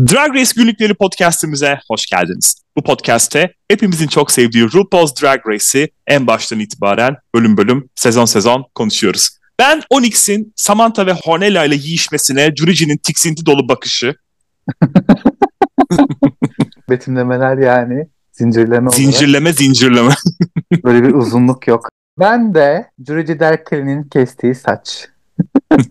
Drag Race Günlükleri podcastimize hoş geldiniz. Bu podcast'te hepimizin çok sevdiği RuPaul's Drag Race'i en baştan itibaren bölüm bölüm, sezon sezon konuşuyoruz. Ben Onyx'in Samantha ve Hornella ile yiyişmesine Jurici'nin tiksinti dolu bakışı, Betimlemeler yani. Zincirleme olarak. zincirleme zincirleme. Böyle bir uzunluk yok. Ben de Jurici Derkel'in kestiği saç.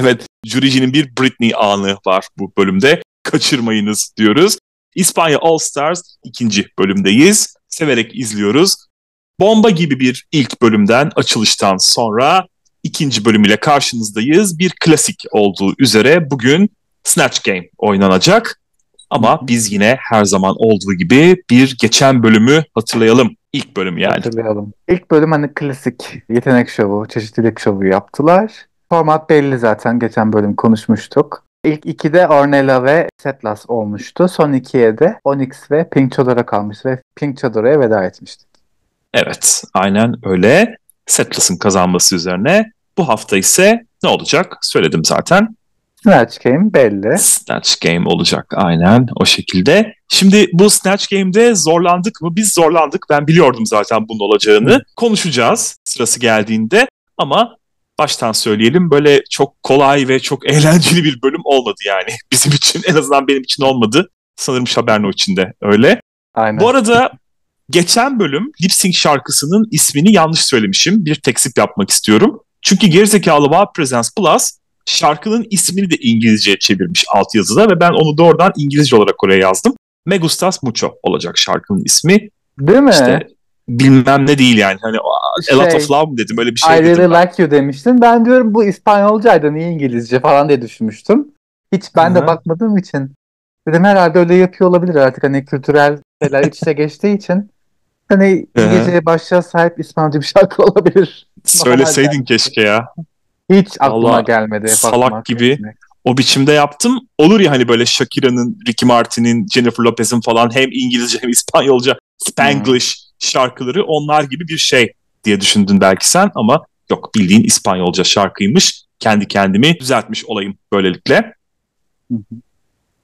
evet, Jurici'nin bir Britney anı var bu bölümde. Kaçırmayınız diyoruz. İspanya All Stars ikinci bölümdeyiz. Severek izliyoruz. Bomba gibi bir ilk bölümden, açılıştan sonra ikinci bölüm ile karşınızdayız. Bir klasik olduğu üzere bugün Snatch Game oynanacak. Ama biz yine her zaman olduğu gibi bir geçen bölümü hatırlayalım. İlk bölüm yani. Hatırlayalım. İlk bölüm hani klasik yetenek şovu, çeşitlilik şovu yaptılar. Format belli zaten. Geçen bölüm konuşmuştuk. İlk ikide Ornella ve Setlas olmuştu. Son ikiye de Onyx ve Pink Chodor'a kalmış ve Pink Chodor'a veda etmişti. Evet, aynen öyle. Settles'ın kazanması üzerine. Bu hafta ise ne olacak? Söyledim zaten. Snatch Game belli. Snatch Game olacak aynen o şekilde. Şimdi bu Snatch Game'de zorlandık mı? Biz zorlandık. Ben biliyordum zaten bunun olacağını. Konuşacağız sırası geldiğinde ama baştan söyleyelim böyle çok kolay ve çok eğlenceli bir bölüm olmadı yani. Bizim için en azından benim için olmadı. Sanırım Şaberno için de öyle. Aynen. Bu arada geçen bölüm Lip Sync şarkısının ismini yanlış söylemişim. Bir teksip yapmak istiyorum. Çünkü gerizekalı Wow Presence Plus şarkının ismini de İngilizceye çevirmiş altyazıda ve ben onu doğrudan İngilizce olarak oraya yazdım. Me gustas mucho olacak şarkının ismi. Değil mi? İşte bilmem ne değil yani. Hani a lot Şey, of love mı dedim öyle bir şey I dedim. really ben. like you demiştin. Ben diyorum bu İspanyolcaydı niye İngilizce falan diye düşünmüştüm. Hiç ben Hı de bakmadığım için. Dedim herhalde öyle yapıyor olabilir artık hani kültürel şeyler iç içe geçtiği için. Hani. İngilizceye başlığa sahip İspanyolca bir şarkı olabilir. Söyleseydin keşke ya. Hiç aklıma Vallahi gelmedi. salak gibi. etmek. O biçimde yaptım. Olur ya hani böyle Shakira'nın, Ricky Martin'in, Jennifer Lopez'in falan hem İngilizce hem İspanyolca Spanglish şarkıları onlar gibi bir şey diye düşündün belki sen ama yok bildiğin İspanyolca şarkıymış. Kendi kendimi düzeltmiş olayım böylelikle. Hı hı.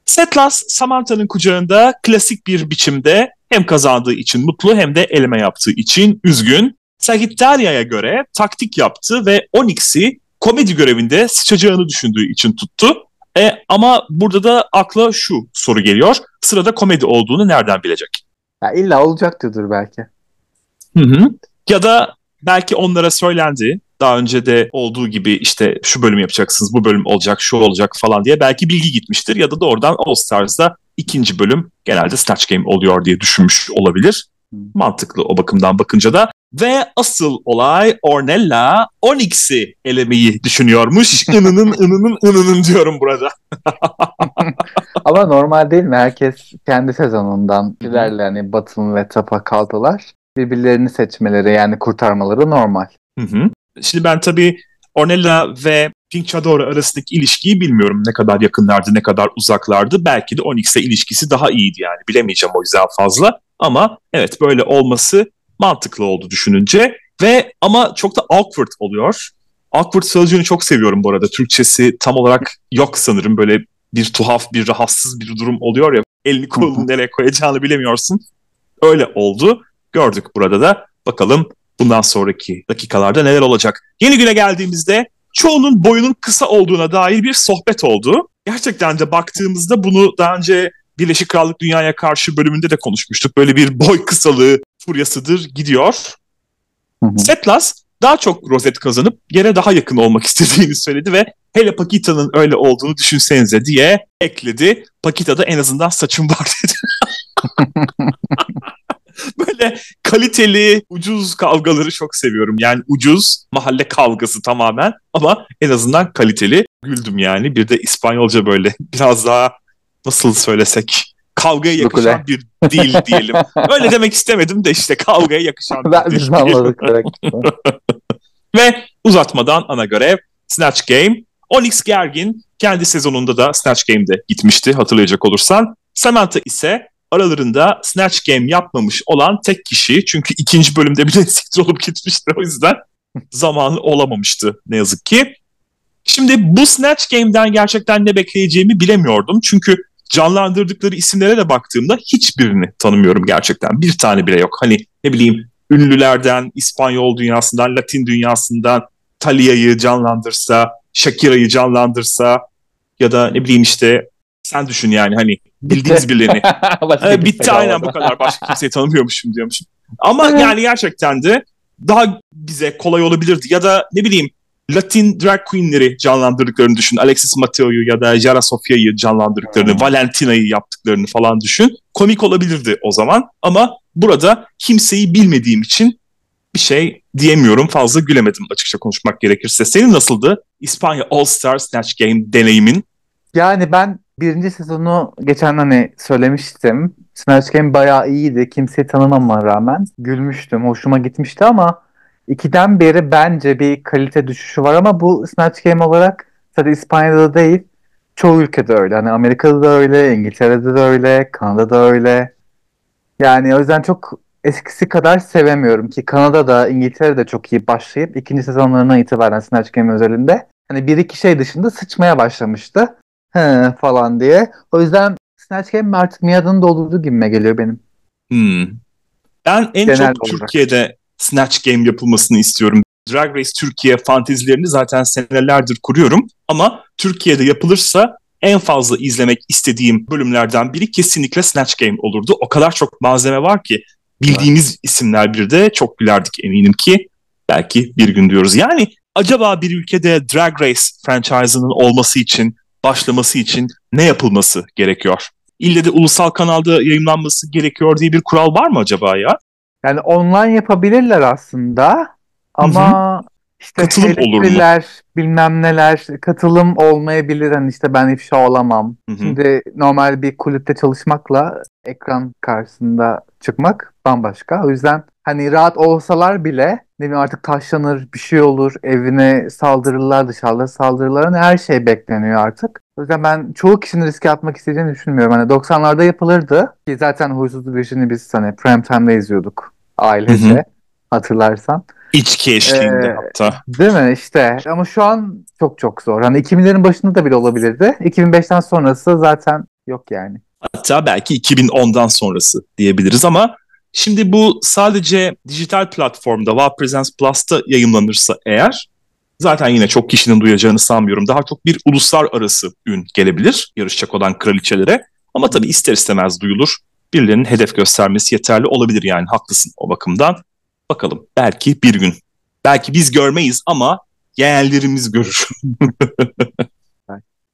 Setlas Samantha'nın kucağında klasik bir biçimde hem kazandığı için mutlu hem de eleme yaptığı için üzgün. Sagittaria'ya göre taktik yaptı ve Onyx'i komedi görevinde sıçacağını düşündüğü için tuttu. E, ama burada da akla şu soru geliyor. Sırada komedi olduğunu nereden bilecek? Ya illa olacaktır belki. Hı hı. Ya da belki onlara söylendi. Daha önce de olduğu gibi işte şu bölüm yapacaksınız, bu bölüm olacak, şu olacak falan diye belki bilgi gitmiştir. Ya da doğrudan All Stars'da ikinci bölüm genelde Snatch Game oluyor diye düşünmüş olabilir. Hı. Mantıklı o bakımdan bakınca da. Ve asıl olay Ornella Onyx'i elemeyi düşünüyormuş. Inının ınının ınının diyorum burada. Ama normal değil mi? Herkes kendi sezonundan ilerle hani Batım ve Tapa kaldılar. Birbirlerini seçmeleri yani kurtarmaları normal. Hı hı. Şimdi ben tabii Ornella ve Pink Chador arasındaki ilişkiyi bilmiyorum. Ne kadar yakınlardı, ne kadar uzaklardı. Belki de Onyx'le ilişkisi daha iyiydi yani. Bilemeyeceğim o yüzden fazla. Ama evet böyle olması mantıklı oldu düşününce. Ve ama çok da awkward oluyor. Awkward sözcüğünü çok seviyorum bu arada. Türkçesi tam olarak yok sanırım. Böyle bir tuhaf, bir rahatsız bir durum oluyor ya. Elini kolunu nereye koyacağını bilemiyorsun. Öyle oldu. Gördük burada da. Bakalım bundan sonraki dakikalarda neler olacak. Yeni güne geldiğimizde çoğunun boyunun kısa olduğuna dair bir sohbet oldu. Gerçekten de baktığımızda bunu daha önce Birleşik Krallık Dünya'ya karşı bölümünde de konuşmuştuk. Böyle bir boy kısalığı furyasıdır gidiyor. Hı hı. Setlas daha çok rozet kazanıp yere daha yakın olmak istediğini söyledi ve hele Pakita'nın öyle olduğunu düşünsenize diye ekledi. Pakita'da en azından saçım var dedi. Böyle kaliteli, ucuz kavgaları çok seviyorum. Yani ucuz, mahalle kavgası tamamen ama en azından kaliteli. Güldüm yani. Bir de İspanyolca böyle biraz daha nasıl söylesek kavgaya yakışan bir dil diyelim. Öyle demek istemedim de işte kavgaya yakışan bir dil biz anladık. Ve uzatmadan ana görev Snatch Game. Onyx Gergin kendi sezonunda da Snatch Game'de gitmişti hatırlayacak olursan. Samantha ise aralarında Snatch Game yapmamış olan tek kişi. Çünkü ikinci bölümde bile siktir olup gitmişti o yüzden zamanı olamamıştı ne yazık ki. Şimdi bu Snatch Game'den gerçekten ne bekleyeceğimi bilemiyordum. Çünkü canlandırdıkları isimlere de baktığımda hiçbirini tanımıyorum gerçekten. Bir tane bile yok. Hani ne bileyim ünlülerden, İspanyol dünyasından, Latin dünyasından Talia'yı canlandırsa, Shakira'yı canlandırsa ya da ne bileyim işte sen düşün yani hani bildiğiniz birilerini. evet, bitti aynen bu kadar. Başka kimseyi tanımıyormuşum diyormuşum. Ama yani gerçekten de daha bize kolay olabilirdi. Ya da ne bileyim Latin drag queenleri canlandırdıklarını düşün. Alexis Mateo'yu ya da Yara Sofia'yı canlandırdıklarını, hmm. Valentina'yı yaptıklarını falan düşün. Komik olabilirdi o zaman ama burada kimseyi bilmediğim için bir şey diyemiyorum. Fazla gülemedim açıkça konuşmak gerekirse. Senin nasıldı İspanya All Star Snatch Game deneyimin? Yani ben birinci sezonu geçen hani söylemiştim. Snatch Game bayağı iyiydi. Kimseyi tanımama rağmen gülmüştüm. Hoşuma gitmişti ama ikiden beri bence bir kalite düşüşü var ama bu Snatch Game olarak sadece İspanya'da değil çoğu ülkede öyle. Hani Amerika'da da öyle, İngiltere'de de öyle, Kanada'da öyle. Yani o yüzden çok eskisi kadar sevemiyorum ki Kanada'da, İngiltere'de çok iyi başlayıp ikinci sezonlarına itibaren Snatch Game özelinde hani bir iki şey dışında sıçmaya başlamıştı. He, falan diye. O yüzden Snatch Game artık miadını doldurduğu gibime geliyor benim. Hmm. Ben en Genel çok olarak. Türkiye'de Snatch Game yapılmasını istiyorum. Drag Race Türkiye fantezilerini zaten senelerdir kuruyorum. Ama Türkiye'de yapılırsa en fazla izlemek istediğim bölümlerden biri kesinlikle Snatch Game olurdu. O kadar çok malzeme var ki bildiğimiz evet. isimler bir de çok gülerdik eminim ki. Belki bir gün diyoruz. Yani acaba bir ülkede Drag Race franchise'ının olması için, başlaması için ne yapılması gerekiyor? İlle de ulusal kanalda yayınlanması gerekiyor diye bir kural var mı acaba ya? Yani online yapabilirler aslında ama Hı-hı. İşte katılım olur mu? bilmem neler katılım olmayabilir. Hani işte ben ifşa olamam. Hı-hı. Şimdi normal bir kulüpte çalışmakla ekran karşısında çıkmak bambaşka. O yüzden hani rahat olsalar bile ne bileyim artık taşlanır, bir şey olur, evine saldırırlar, dışarıda saldırırlar. Hani her şey bekleniyor artık. O yüzden ben çoğu kişinin riske atmak istediğini düşünmüyorum. Hani 90'larda yapılırdı ki zaten Huysuz Virgin'i biz hani prime time'da izliyorduk ailece hı hı. hatırlarsan. İçki eşliğinde ee, hatta. Değil mi işte ama şu an çok çok zor. Hani 2000'lerin başında da bile olabilirdi. 2005'ten sonrası zaten yok yani. Hatta belki 2010'dan sonrası diyebiliriz ama şimdi bu sadece dijital platformda Wow Presence Plus'ta yayınlanırsa eğer zaten yine çok kişinin duyacağını sanmıyorum. Daha çok bir uluslararası ün gelebilir yarışacak olan kraliçelere. Ama tabii ister istemez duyulur. Birilerinin hedef göstermesi yeterli olabilir yani haklısın o bakımdan. Bakalım belki bir gün. Belki biz görmeyiz ama yeğenlerimiz görür.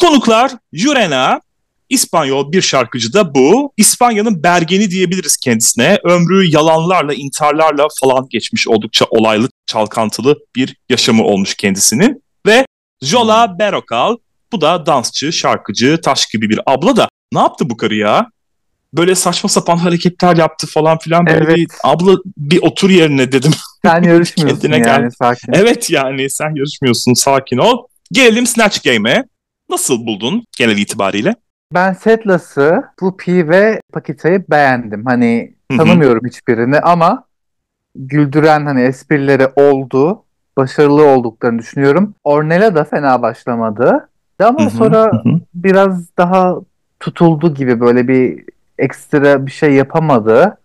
Konuklar Jurena, İspanyol bir şarkıcı da bu. İspanya'nın Bergen'i diyebiliriz kendisine. Ömrü yalanlarla, intiharlarla falan geçmiş oldukça olaylı, çalkantılı bir yaşamı olmuş kendisinin. Ve Jola Berokal, bu da dansçı, şarkıcı, taş gibi bir abla da ne yaptı bu karı ya? Böyle saçma sapan hareketler yaptı falan filan. Böyle evet. bir, abla bir otur yerine dedim. Sen yarışmıyorsun yani gel. sakin. Evet yani sen yarışmıyorsun sakin ol. Gelelim Snatch Game'e. Nasıl buldun genel itibariyle? Ben Setlas'ı, Pupi ve Pakita'yı beğendim. Hani tanımıyorum hiçbirini ama güldüren hani esprileri oldu. Başarılı olduklarını düşünüyorum. Ornella da fena başlamadı. Ama sonra biraz daha tutuldu gibi böyle bir ekstra bir şey yapamadı.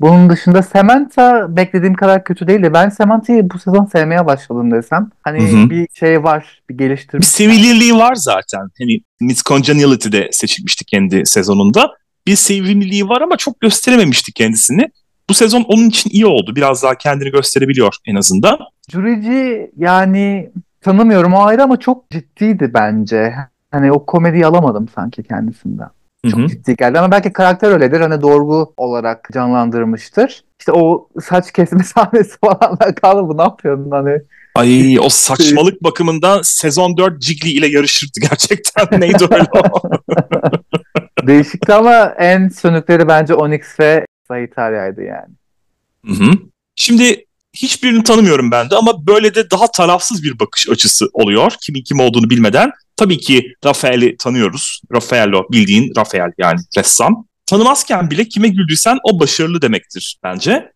Bunun dışında Samantha beklediğim kadar kötü değildi. Ben Samantha'yı bu sezon sevmeye başladım desem. Hani hı hı. bir şey var, bir geliştirme. Bir sevilirliği var zaten. Hani Miss Congeniality'de seçilmişti kendi sezonunda. Bir sevimliliği var ama çok gösterememişti kendisini. Bu sezon onun için iyi oldu. Biraz daha kendini gösterebiliyor en azından. Jurici yani tanımıyorum o ayrı ama çok ciddiydi bence. Hani o komediyi alamadım sanki kendisinden. Çok Hı-hı. ciddi geldi ama belki karakter öyledir. Hani doğru olarak canlandırmıştır. İşte o saç kesme sahnesi falan kaldı bu ne yapıyorsun hani? Ay o saçmalık bakımından sezon 4 Jiggly ile yarışırdı gerçekten. Neydi öyle Değişikti ama en sönükleri bence Onyx ve Sagittaria'ydı yani. Hı hı. Şimdi hiçbirini tanımıyorum ben de ama böyle de daha tarafsız bir bakış açısı oluyor. Kimin kim olduğunu bilmeden. Tabii ki Rafael'i tanıyoruz. Rafaello bildiğin Rafael yani ressam. Tanımazken bile kime güldüysen o başarılı demektir bence.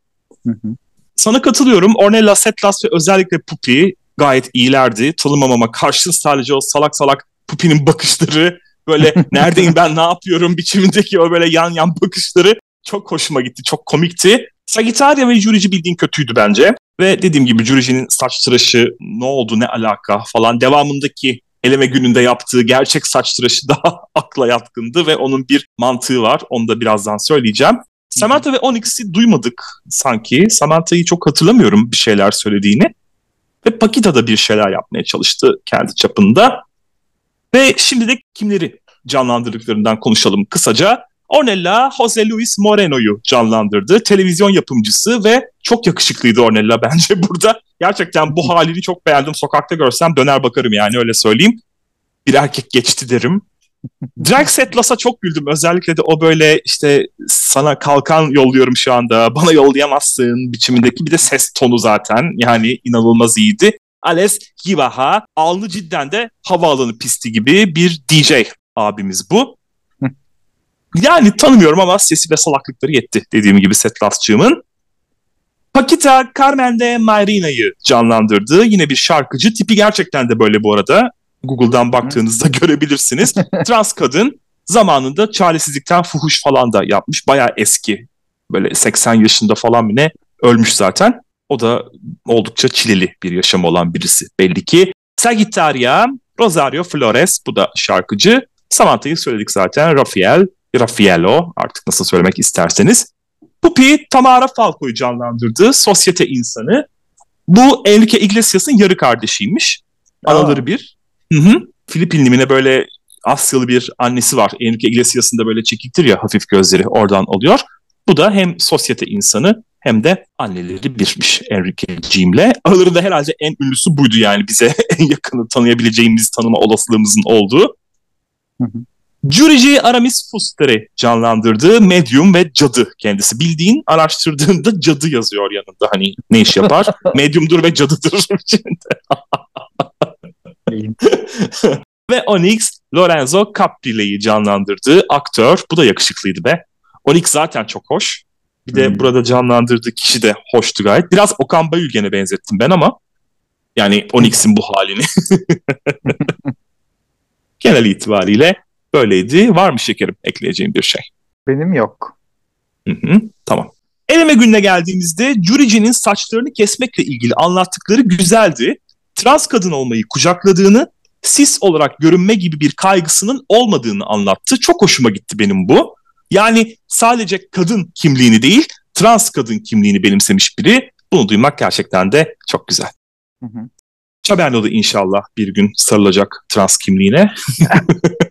Hı hı. Sana katılıyorum. Ornella Setlas ve özellikle Pupi gayet iyilerdi. Tanımamama karşın sadece o salak salak Pupi'nin bakışları böyle neredeyim ben ne yapıyorum biçimindeki o böyle yan yan bakışları çok hoşuma gitti. Çok komikti. Sagittaria ve Jurici bildiğin kötüydü bence. Ve dediğim gibi Jurici'nin saç tıraşı ne oldu ne alaka falan devamındaki eleme gününde yaptığı gerçek saç tıraşı daha akla yatkındı ve onun bir mantığı var. Onu da birazdan söyleyeceğim. Samantha ve Onyx'i duymadık sanki. Samantha'yı çok hatırlamıyorum bir şeyler söylediğini. Ve Pakita da bir şeyler yapmaya çalıştı kendi çapında. Ve şimdi de kimleri canlandırdıklarından konuşalım kısaca. Ornella Jose Luis Moreno'yu canlandırdı. Televizyon yapımcısı ve çok yakışıklıydı Ornella bence burada. Gerçekten bu halini çok beğendim. Sokakta görsem döner bakarım yani öyle söyleyeyim. Bir erkek geçti derim. Draxetlas'a çok güldüm. Özellikle de o böyle işte sana kalkan yolluyorum şu anda. Bana yollayamazsın biçimindeki bir de ses tonu zaten. Yani inanılmaz iyiydi. Ales Givaha alnı cidden de havaalanı pisti gibi bir DJ abimiz bu. Yani tanımıyorum ama sesi ve salaklıkları yetti dediğim gibi Setlasçığımın. Pakita Carmen de Marina'yı canlandırdı. Yine bir şarkıcı. Tipi gerçekten de böyle bu arada. Google'dan baktığınızda görebilirsiniz. Trans kadın zamanında çaresizlikten fuhuş falan da yapmış. Bayağı eski. Böyle 80 yaşında falan ne ölmüş zaten. O da oldukça çileli bir yaşam olan birisi belli ki. Sagittaria, Rosario Flores bu da şarkıcı. Samantha'yı söyledik zaten. Rafael, Raffaello artık nasıl söylemek isterseniz. Pupi Tamara Falco'yu canlandırdı. Sosyete insanı. Bu Enrique Iglesias'ın yarı kardeşiymiş. Anaları bir. Hı hı. Filipinli böyle Asyalı bir annesi var. Enrique Iglesias'ın da böyle çekiktir ya hafif gözleri oradan alıyor. Bu da hem sosyete insanı hem de anneleri birmiş Enrique'ciğimle. Aralarında herhalde en ünlüsü buydu yani bize en yakını tanıyabileceğimiz tanıma olasılığımızın olduğu. Hı hı. Jurici Aramis Fuster'i canlandırdığı medyum ve cadı kendisi. Bildiğin araştırdığında cadı yazıyor yanında. Hani ne iş yapar? Medyumdur ve cadıdır. ve Onyx Lorenzo Caprile'yi canlandırdığı aktör. Bu da yakışıklıydı be. Onyx zaten çok hoş. Bir de hmm. burada canlandırdığı kişi de hoştu gayet. Biraz Okan Bayülgen'e benzettim ben ama yani Onyx'in bu halini. Genel itibariyle böyleydi. Var mı şekerim ekleyeceğim bir şey? Benim yok. Hı hı, tamam. Eleme gününe geldiğimizde Jurici'nin saçlarını kesmekle ilgili anlattıkları güzeldi. Trans kadın olmayı kucakladığını, sis olarak görünme gibi bir kaygısının olmadığını anlattı. Çok hoşuma gitti benim bu. Yani sadece kadın kimliğini değil, trans kadın kimliğini benimsemiş biri. Bunu duymak gerçekten de çok güzel. Hı hı. Çaberno da inşallah bir gün sarılacak trans kimliğine.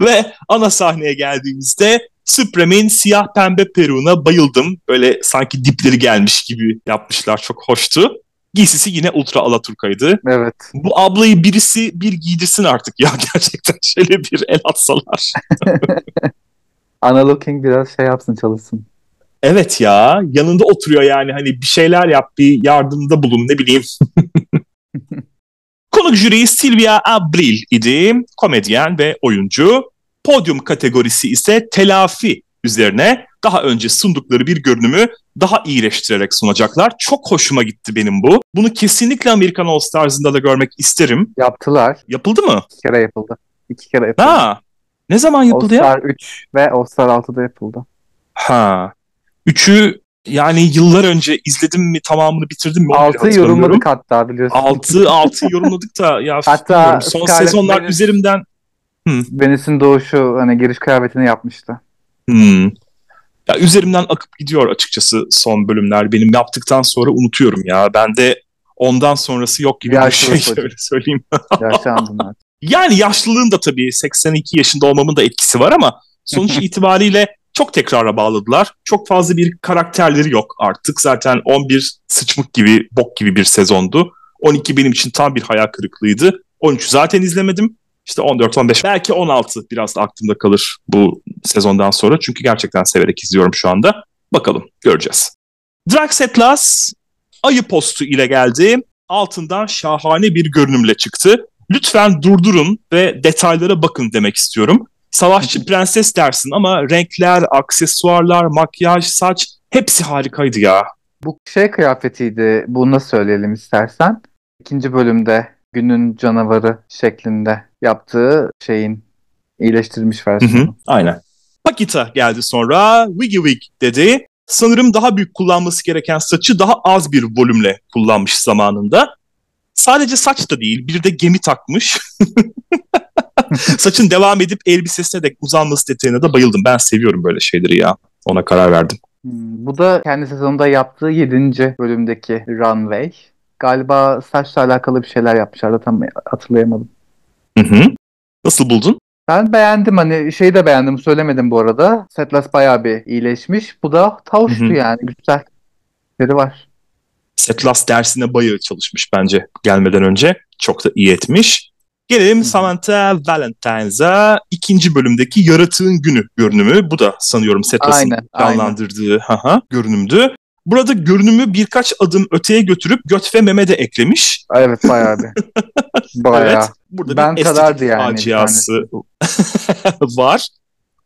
Ve ana sahneye geldiğimizde Supreme'in siyah pembe peruğuna bayıldım. Böyle sanki dipleri gelmiş gibi yapmışlar. Çok hoştu. Giysisi yine ultra alaturkaydı. Evet. Bu ablayı birisi bir giydirsin artık ya gerçekten şöyle bir el atsalar. Ana Looking biraz şey yapsın çalışsın. Evet ya yanında oturuyor yani hani bir şeyler yap bir yardımda bulun ne bileyim. Konuk jüri Silvia Abril idi. Komedyen ve oyuncu. Podyum kategorisi ise telafi üzerine daha önce sundukları bir görünümü daha iyileştirerek sunacaklar. Çok hoşuma gitti benim bu. Bunu kesinlikle Amerikan All Stars'ında da görmek isterim. Yaptılar. Yapıldı mı? İki kere yapıldı. İki kere yapıldı. Ha. Ne zaman yapıldı All ya? All Star 3 ve All Star 6'da yapıldı. Ha. Üçü yani yıllar önce izledim mi tamamını bitirdim mi? Altı yorumladık hatta biliyorsun. Altı, altı yorumladık da ya hatta son Scarlett sezonlar Venice, üzerimden hmm. Venice'in doğuşu hani giriş kıyafetini yapmıştı. Hmm. Ya üzerimden akıp gidiyor açıkçası son bölümler. Benim yaptıktan sonra unutuyorum ya. Ben de ondan sonrası yok gibi Yaşlı bir şey öyle söyleyeyim. Yaşandın artık. Yani yaşlılığın da tabii 82 yaşında olmamın da etkisi var ama sonuç itibariyle çok tekrara bağladılar. Çok fazla bir karakterleri yok artık. Zaten 11 sıçmık gibi, bok gibi bir sezondu. 12 benim için tam bir hayal kırıklığıydı. 13 zaten izlemedim. İşte 14, 15, belki 16 biraz da aklımda kalır bu sezondan sonra. Çünkü gerçekten severek izliyorum şu anda. Bakalım, göreceğiz. Draxetlas ayı postu ile geldi. Altından şahane bir görünümle çıktı. Lütfen durdurun ve detaylara bakın demek istiyorum. Savaşçı prenses dersin ama renkler, aksesuarlar, makyaj, saç hepsi harikaydı ya. Bu şey kıyafetiydi. Bunu nasıl söyleyelim istersen. İkinci bölümde günün canavarı şeklinde yaptığı şeyin iyileştirilmiş versiyonu. Hı hı, aynen. Pakita geldi sonra. Wiggy Wig dedi. Sanırım daha büyük kullanması gereken saçı daha az bir volümle kullanmış zamanında. Sadece saç da değil bir de gemi takmış. Saçın devam edip elbisesine de uzanması detayına da bayıldım. Ben seviyorum böyle şeyleri ya. Ona karar verdim. Hmm, bu da kendi sezonunda yaptığı 7. bölümdeki runway. Galiba saçla alakalı bir şeyler yapmışlardı tam hatırlayamadım. Hı hı. Nasıl buldun? Ben beğendim hani şeyi de beğendim söylemedim bu arada. Setlas bayağı bir iyileşmiş. Bu da tavuştu yani güzel. Biri var. Setlas dersine bayağı çalışmış bence gelmeden önce. Çok da iyi etmiş. Gelelim. Samantha Valentine's'a ikinci bölümdeki Yaratığın Günü görünümü. Bu da sanıyorum Setlas'ın canlandırdığı haha, görünümdü. Burada görünümü birkaç adım öteye götürüp göt ve meme de eklemiş. Evet bayağı bir. bayağı. Evet, burada ben bir kadardı yani. faciası var.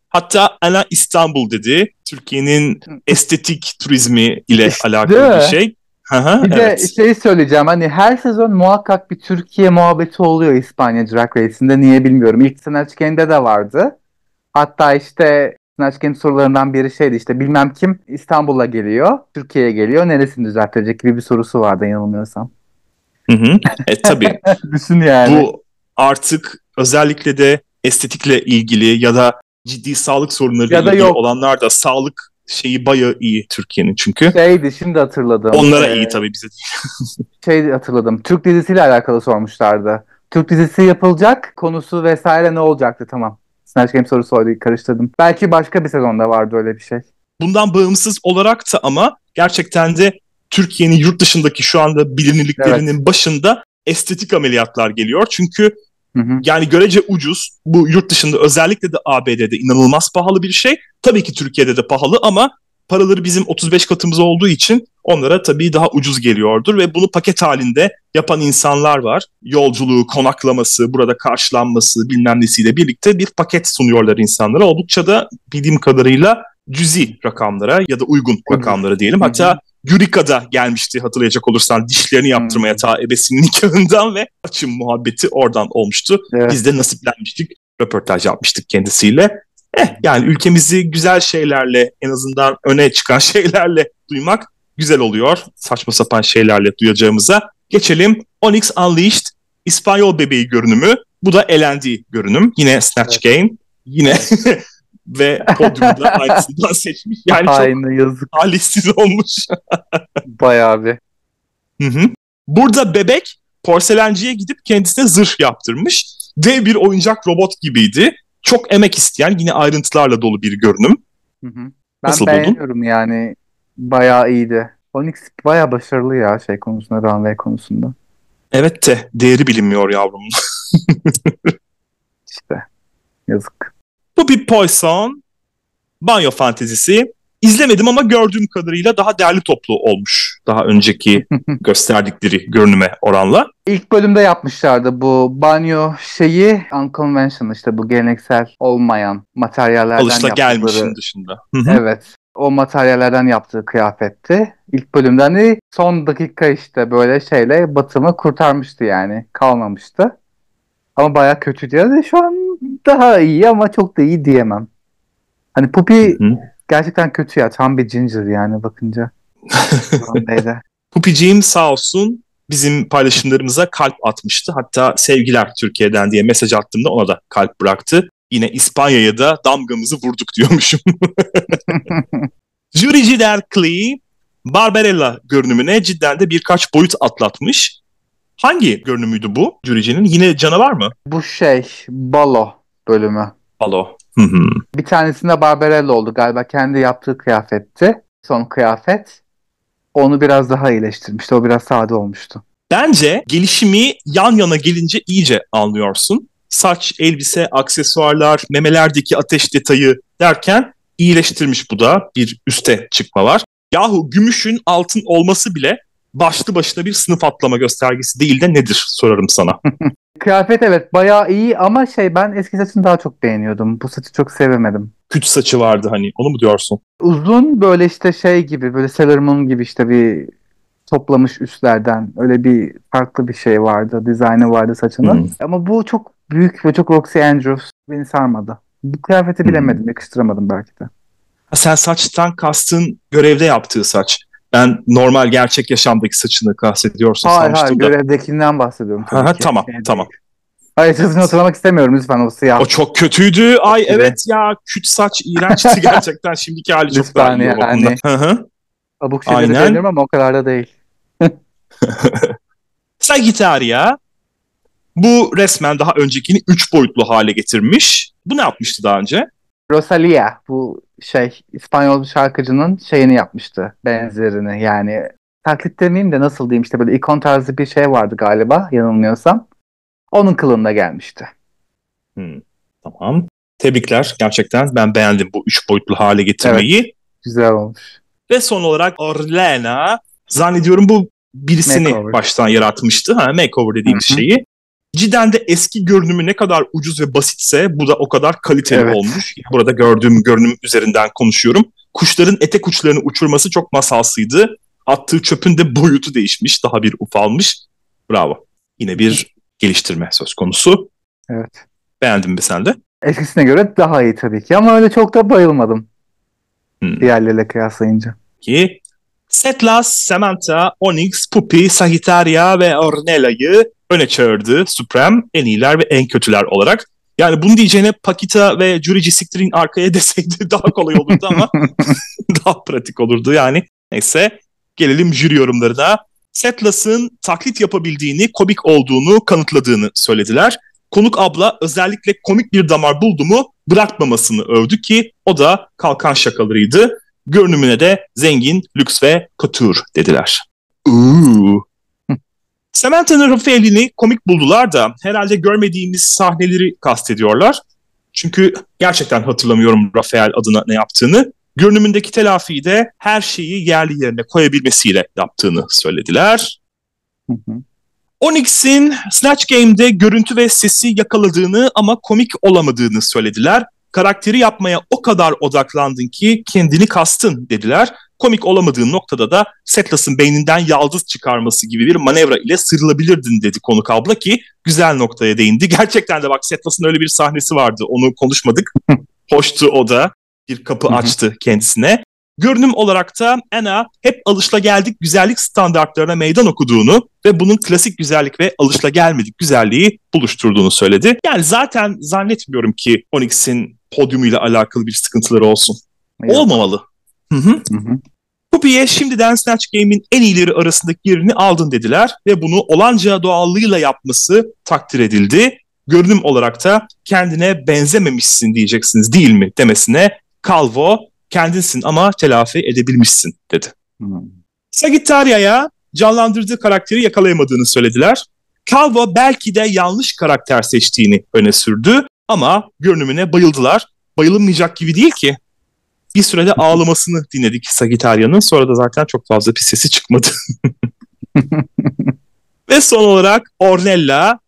Hatta Ana İstanbul dedi. Türkiye'nin estetik turizmi ile alakalı bir şey. Bir evet. de şey söyleyeceğim hani her sezon muhakkak bir Türkiye muhabbeti oluyor İspanya Drag Race'inde niye bilmiyorum. İlk Snatch de vardı. Hatta işte Snatch Game sorularından biri şeydi işte bilmem kim İstanbul'a geliyor, Türkiye'ye geliyor, neresini düzeltecek gibi bir sorusu vardı yanılmıyorsam. Hı hı. E tabii. Düşün yani. Bu artık özellikle de estetikle ilgili ya da ciddi sağlık sorunları ya ilgili yok. olanlar da sağlık şeyi bayağı iyi Türkiye'nin çünkü. Şeydi şimdi hatırladım. Onlara ee, iyi tabii bize değil. şey hatırladım. Türk dizisiyle alakalı sormuşlardı. Türk dizisi yapılacak konusu vesaire ne olacaktı tamam. Snatch Game sorusu oydu karıştırdım. Belki başka bir sezonda vardı öyle bir şey. Bundan bağımsız olarak da ama gerçekten de Türkiye'nin yurt dışındaki şu anda bilinirliklerinin evet. başında estetik ameliyatlar geliyor. Çünkü Hı hı. Yani görece ucuz. Bu yurt dışında özellikle de ABD'de inanılmaz pahalı bir şey. Tabii ki Türkiye'de de pahalı ama paraları bizim 35 katımız olduğu için onlara tabii daha ucuz geliyordur ve bunu paket halinde yapan insanlar var. Yolculuğu, konaklaması, burada karşılanması bilmem nesiyle birlikte bir paket sunuyorlar insanlara. Oldukça da bildiğim kadarıyla cüzi rakamlara ya da uygun rakamlara diyelim. Hatta Yurika'da gelmişti hatırlayacak olursan dişlerini yaptırmaya hmm. ta ebesinin nikahından ve açım muhabbeti oradan olmuştu. Evet. Biz de nasiplenmiştik. Röportaj yapmıştık kendisiyle. Eh, yani ülkemizi güzel şeylerle en azından öne çıkan şeylerle duymak güzel oluyor. Saçma sapan şeylerle duyacağımıza. Geçelim Onyx Unleashed İspanyol bebeği görünümü. Bu da elendi görünüm. Yine Snatch evet. Game. Yine ve podyumda aynısından seçmiş. Yani Aynı, yazık. talihsiz olmuş. Bayağı bir. Hı hı. Burada bebek porselenciye gidip kendisine zırh yaptırmış. Dev bir oyuncak robot gibiydi. Çok emek isteyen yine ayrıntılarla dolu bir görünüm. Hı hı. Ben Nasıl beğeniyorum buldun? yani. Bayağı iyiydi. Onyx bayağı başarılı ya şey konusunda, runway konusunda. Evet de değeri bilinmiyor yavrum. İşte yazık. Bu bir Poisson banyo fantezisi. İzlemedim ama gördüğüm kadarıyla daha değerli toplu olmuş. Daha önceki gösterdikleri görünüme oranla. İlk bölümde yapmışlardı bu banyo şeyi unconventional işte bu geleneksel olmayan materyallerden Alışla yaptıkları. gelmişin dışında. evet. O materyallerden yaptığı kıyafetti. İlk bölümden hani son dakika işte böyle şeyle batımı kurtarmıştı yani. Kalmamıştı. Ama baya kötü diye şu an daha iyi ama çok da iyi diyemem. Hani Puppy gerçekten kötü ya. Tam bir ginger yani bakınca. Puppy'ciğim sağ olsun bizim paylaşımlarımıza kalp atmıştı. Hatta sevgiler Türkiye'den diye mesaj attığımda ona da kalp bıraktı. Yine İspanya'ya da damgamızı vurduk diyormuşum. Jürici Derkli Barbarella görünümüne cidden de birkaç boyut atlatmış. Hangi görünümüydü bu Jürici'nin? Yine canavar mı? Bu şey Balo bölümü. Balo. bir tanesinde Barbarella oldu galiba. Kendi yaptığı kıyafetti. Son kıyafet. Onu biraz daha iyileştirmişti. O biraz sade olmuştu. Bence gelişimi yan yana gelince iyice anlıyorsun. Saç, elbise, aksesuarlar, memelerdeki ateş detayı derken iyileştirmiş bu da. Bir üste çıkma var. Yahu gümüşün altın olması bile başlı başına bir sınıf atlama göstergesi değil de nedir sorarım sana. Kıyafet evet bayağı iyi ama şey ben eski saçını daha çok beğeniyordum. Bu saçı çok sevemedim. küt saçı vardı hani onu mu diyorsun? Uzun böyle işte şey gibi böyle Sailor Moon gibi işte bir toplamış üstlerden öyle bir farklı bir şey vardı. Dizaynı vardı saçının. Hmm. Ama bu çok büyük ve çok Roxy Andrews beni sarmadı. Bu kıyafeti hmm. bilemedim, hmm. yakıştıramadım belki de. Ha, sen saçtan kastın görevde yaptığı saç. Ben normal gerçek yaşamdaki saçını kastediyorsun hayır, sanmıştım hayır, da. görevdekinden bahsediyorum tabii ha, ki. Tamam, şey tamam. Hayır sözünü hatırlamak istemiyorum lütfen o siyah. O çok kötüydü. Ay evet, evet ya küt saç iğrençti gerçekten. Şimdiki hali çok daha iyi yani. Abuk şeyleri beğeniyorum ama o kadar da değil. Sagittaria bu resmen daha öncekini 3 boyutlu hale getirmiş. Bu ne yapmıştı daha önce? Rosalia bu şey İspanyol şarkıcının şeyini yapmıştı benzerini yani taklit demeyeyim de nasıl diyeyim işte böyle ikon tarzı bir şey vardı galiba yanılmıyorsam. Onun kılığında gelmişti. Hmm, tamam. Tebrikler gerçekten ben beğendim bu üç boyutlu hale getirmeyi. Evet, güzel olmuş. Ve son olarak Orlena zannediyorum bu birisini makeover. baştan yaratmıştı. Ha, makeover dediğimiz Hı-hı. şeyi. Cidden de eski görünümü ne kadar ucuz ve basitse bu da o kadar kaliteli evet. olmuş. Burada gördüğüm görünüm üzerinden konuşuyorum. Kuşların etek uçlarını uçurması çok masalsıydı. Attığı çöpün de boyutu değişmiş. Daha bir ufalmış. Bravo. Yine bir geliştirme söz konusu. Evet. Beğendin mi sen de? Eskisine göre daha iyi tabii ki ama öyle çok da bayılmadım. Hmm. Diğerleriyle kıyaslayınca. Ki Setlas, Samantha, Onyx, Puppy, Sagittaria ve Ornella'yı öne çağırdı Supreme en iyiler ve en kötüler olarak. Yani bunu diyeceğine Pakita ve Jurici Siktir'in arkaya deseydi daha kolay olurdu ama daha pratik olurdu yani. Neyse gelelim jüri yorumlarına. Setlas'ın taklit yapabildiğini, komik olduğunu kanıtladığını söylediler. Konuk abla özellikle komik bir damar buldu mu bırakmamasını övdü ki o da kalkan şakalarıydı. Görünümüne de zengin, lüks ve couture dediler. Uuu. Samantha'nın Rafael'ini komik buldular da herhalde görmediğimiz sahneleri kastediyorlar. Çünkü gerçekten hatırlamıyorum Rafael adına ne yaptığını. Görünümündeki telafiyi de her şeyi yerli yerine koyabilmesiyle yaptığını söylediler. Onyx'in Snatch Game'de görüntü ve sesi yakaladığını ama komik olamadığını söylediler. Karakteri yapmaya o kadar odaklandın ki kendini kastın dediler. Komik olamadığın noktada da Setlas'ın beyninden yaldız çıkarması gibi bir manevra ile sıyrılabilirdin dedi konuk abla ki güzel noktaya değindi. Gerçekten de bak Setlas'ın öyle bir sahnesi vardı onu konuşmadık. Hoştu o da bir kapı açtı kendisine. Görünüm olarak da Anna hep alışlageldik güzellik standartlarına meydan okuduğunu ve bunun klasik güzellik ve alışlagelmedik güzelliği buluşturduğunu söyledi. Yani zaten zannetmiyorum ki Onyx'in podyumuyla alakalı bir sıkıntıları olsun. Yok. Olmamalı. Hı hı. hı Puppy'ye şimdiden Snatch Game'in en iyileri arasındaki yerini aldın dediler ve bunu olanca doğallığıyla yapması takdir edildi. Görünüm olarak da kendine benzememişsin diyeceksiniz değil mi demesine Calvo kendinsin ama telafi edebilmişsin dedi. Hmm. Sagittaria'ya canlandırdığı karakteri yakalayamadığını söylediler. Calvo belki de yanlış karakter seçtiğini öne sürdü ama görünümüne bayıldılar. Bayılınmayacak gibi değil ki. Bir sürede ağlamasını dinledik Sagittaria'nın. Sonra da zaten çok fazla bir sesi çıkmadı. Ve son olarak Ornella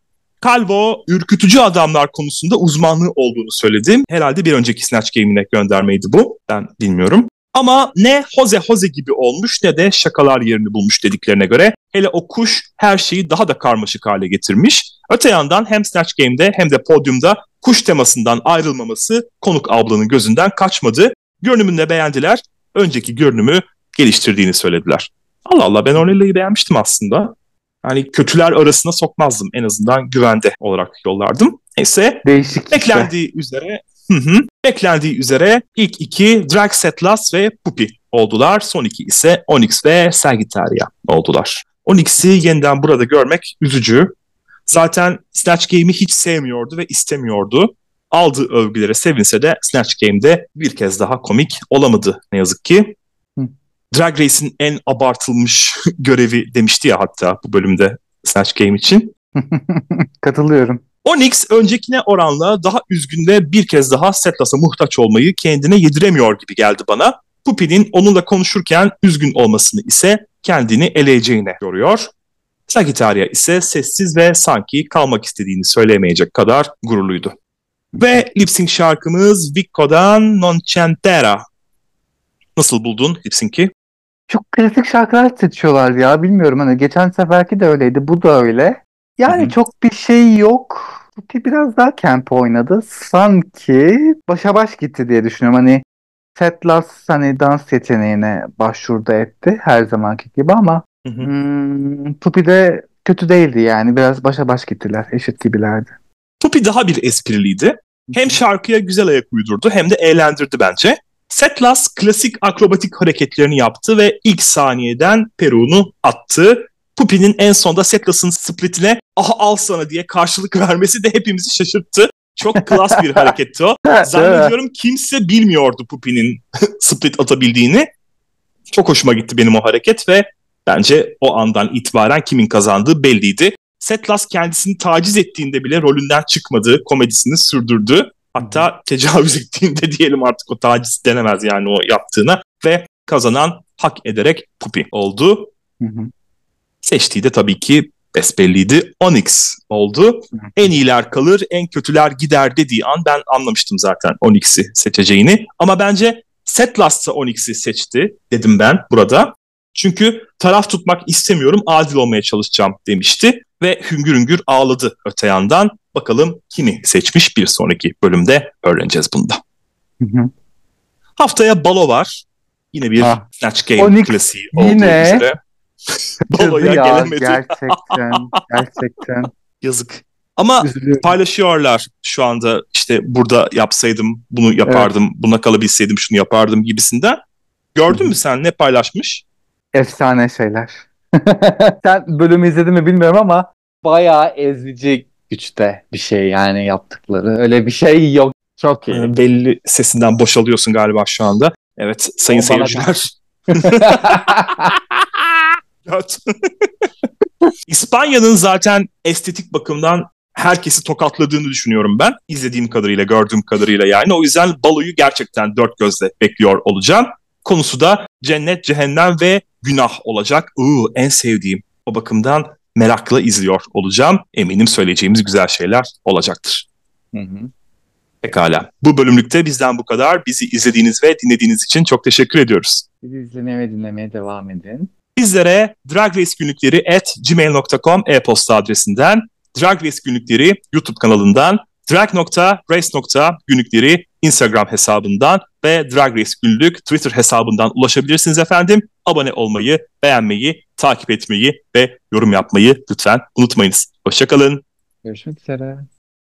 Calvo ürkütücü adamlar konusunda uzmanlığı olduğunu söyledim. Herhalde bir önceki Snatch Game'ine göndermeydi bu. Ben bilmiyorum. Ama ne Jose Jose gibi olmuş ne de şakalar yerini bulmuş dediklerine göre. Hele o kuş her şeyi daha da karmaşık hale getirmiş. Öte yandan hem Snatch Game'de hem de podyumda kuş temasından ayrılmaması konuk ablanın gözünden kaçmadı. Görünümünü de beğendiler. Önceki görünümü geliştirdiğini söylediler. Allah Allah ben Ornella'yı beğenmiştim aslında hani kötüler arasına sokmazdım. En azından güvende olarak yollardım. Neyse Değişik beklendiği işte. üzere hı hı, beklendiği üzere ilk iki Drag Setlas ve Puppy oldular. Son iki ise Onyx ve Sagittaria oldular. Onyx'i yeniden burada görmek üzücü. Zaten Snatch Game'i hiç sevmiyordu ve istemiyordu. Aldığı övgülere sevinse de Snatch Game'de bir kez daha komik olamadı ne yazık ki. Drag Race'in en abartılmış görevi demişti ya hatta bu bölümde Snatch Game için. Katılıyorum. Onyx öncekine oranla daha üzgün ve bir kez daha Setlas'a muhtaç olmayı kendine yediremiyor gibi geldi bana. Puppy'nin onunla konuşurken üzgün olmasını ise kendini eleyeceğine yoruyor. Sagittaria ise sessiz ve sanki kalmak istediğini söyleyemeyecek kadar gururluydu. Ve lip sync şarkımız Vico'dan Non C'entera. Nasıl buldun lip sync'i? Çok klasik şarkılar seçiyorlar ya. Bilmiyorum hani geçen seferki de öyleydi. Bu da öyle. Yani Hı-hı. çok bir şey yok. Pupi biraz daha camp oynadı. Sanki başa baş gitti diye düşünüyorum. Hani Setlas hani dans yeteneğine başvurdu etti her zamanki gibi ama hmm, Pupi de kötü değildi yani. Biraz başa baş gittiler. Eşit gibilerdi. Pupi daha bir espriliydi. Hem şarkıya güzel ayak uydurdu hem de eğlendirdi bence. Setlas klasik akrobatik hareketlerini yaptı ve ilk saniyeden Peru'nu attı. Pupi'nin en sonda Setlas'ın splitine aha al sana diye karşılık vermesi de hepimizi şaşırttı. Çok klas bir hareketti o. Zannediyorum kimse bilmiyordu Pupi'nin split atabildiğini. Çok hoşuma gitti benim o hareket ve bence o andan itibaren kimin kazandığı belliydi. Setlas kendisini taciz ettiğinde bile rolünden çıkmadı, komedisini sürdürdü. Hatta tecavüz ettiğinde diyelim artık o taciz denemez yani o yaptığına ve kazanan hak ederek Pupi oldu. Hı hı. Seçtiği de tabii ki besbelliydi. Onyx oldu. En iyiler kalır, en kötüler gider dediği an ben anlamıştım zaten Onyx'i seçeceğini. Ama bence Setlas'ta Onyx'i seçti dedim ben burada. Çünkü taraf tutmak istemiyorum, adil olmaya çalışacağım demişti ve hüngür hüngür ağladı öte yandan. Bakalım kimi seçmiş bir sonraki bölümde öğreneceğiz bunda. Hı hı. Haftaya balo var. Yine bir ah. Snatch Game Onyx klasiği olduğu üzere. Baloya ya, gelemedi. Gerçekten, gerçekten. Yazık. Ama paylaşıyorlar şu anda işte burada yapsaydım bunu yapardım, evet. buna kalabilseydim şunu yapardım gibisinden. Gördün mü sen ne paylaşmış? Efsane şeyler. sen bölümü izledin mi bilmiyorum ama bayağı ezici güçte bir şey yani yaptıkları. Öyle bir şey yok. Çok iyi. Ee, belli sesinden boşalıyorsun galiba şu anda. Evet sayın o seyirciler. İspanya'nın zaten estetik bakımdan herkesi tokatladığını düşünüyorum ben. İzlediğim kadarıyla, gördüğüm kadarıyla yani. O yüzden baloyu gerçekten dört gözle bekliyor olacağım. Konusu da cennet, cehennem ve günah olacak. Iı, en sevdiğim. O bakımdan merakla izliyor olacağım. Eminim söyleyeceğimiz güzel şeyler olacaktır. Hı hı. Pekala. Bu bölümlükte bizden bu kadar. Bizi izlediğiniz ve dinlediğiniz için çok teşekkür ediyoruz. Bizi izlemeye ve dinlemeye devam edin. Bizlere Drag Race günlükleri at gmail.com e-posta adresinden, Drag Race günlükleri YouTube kanalından, drag.race.günlükleri Instagram hesabından ve Drag Race günlük Twitter hesabından ulaşabilirsiniz efendim. Abone olmayı, beğenmeyi, takip etmeyi ve yorum yapmayı lütfen unutmayınız. Hoşçakalın. Görüşmek üzere.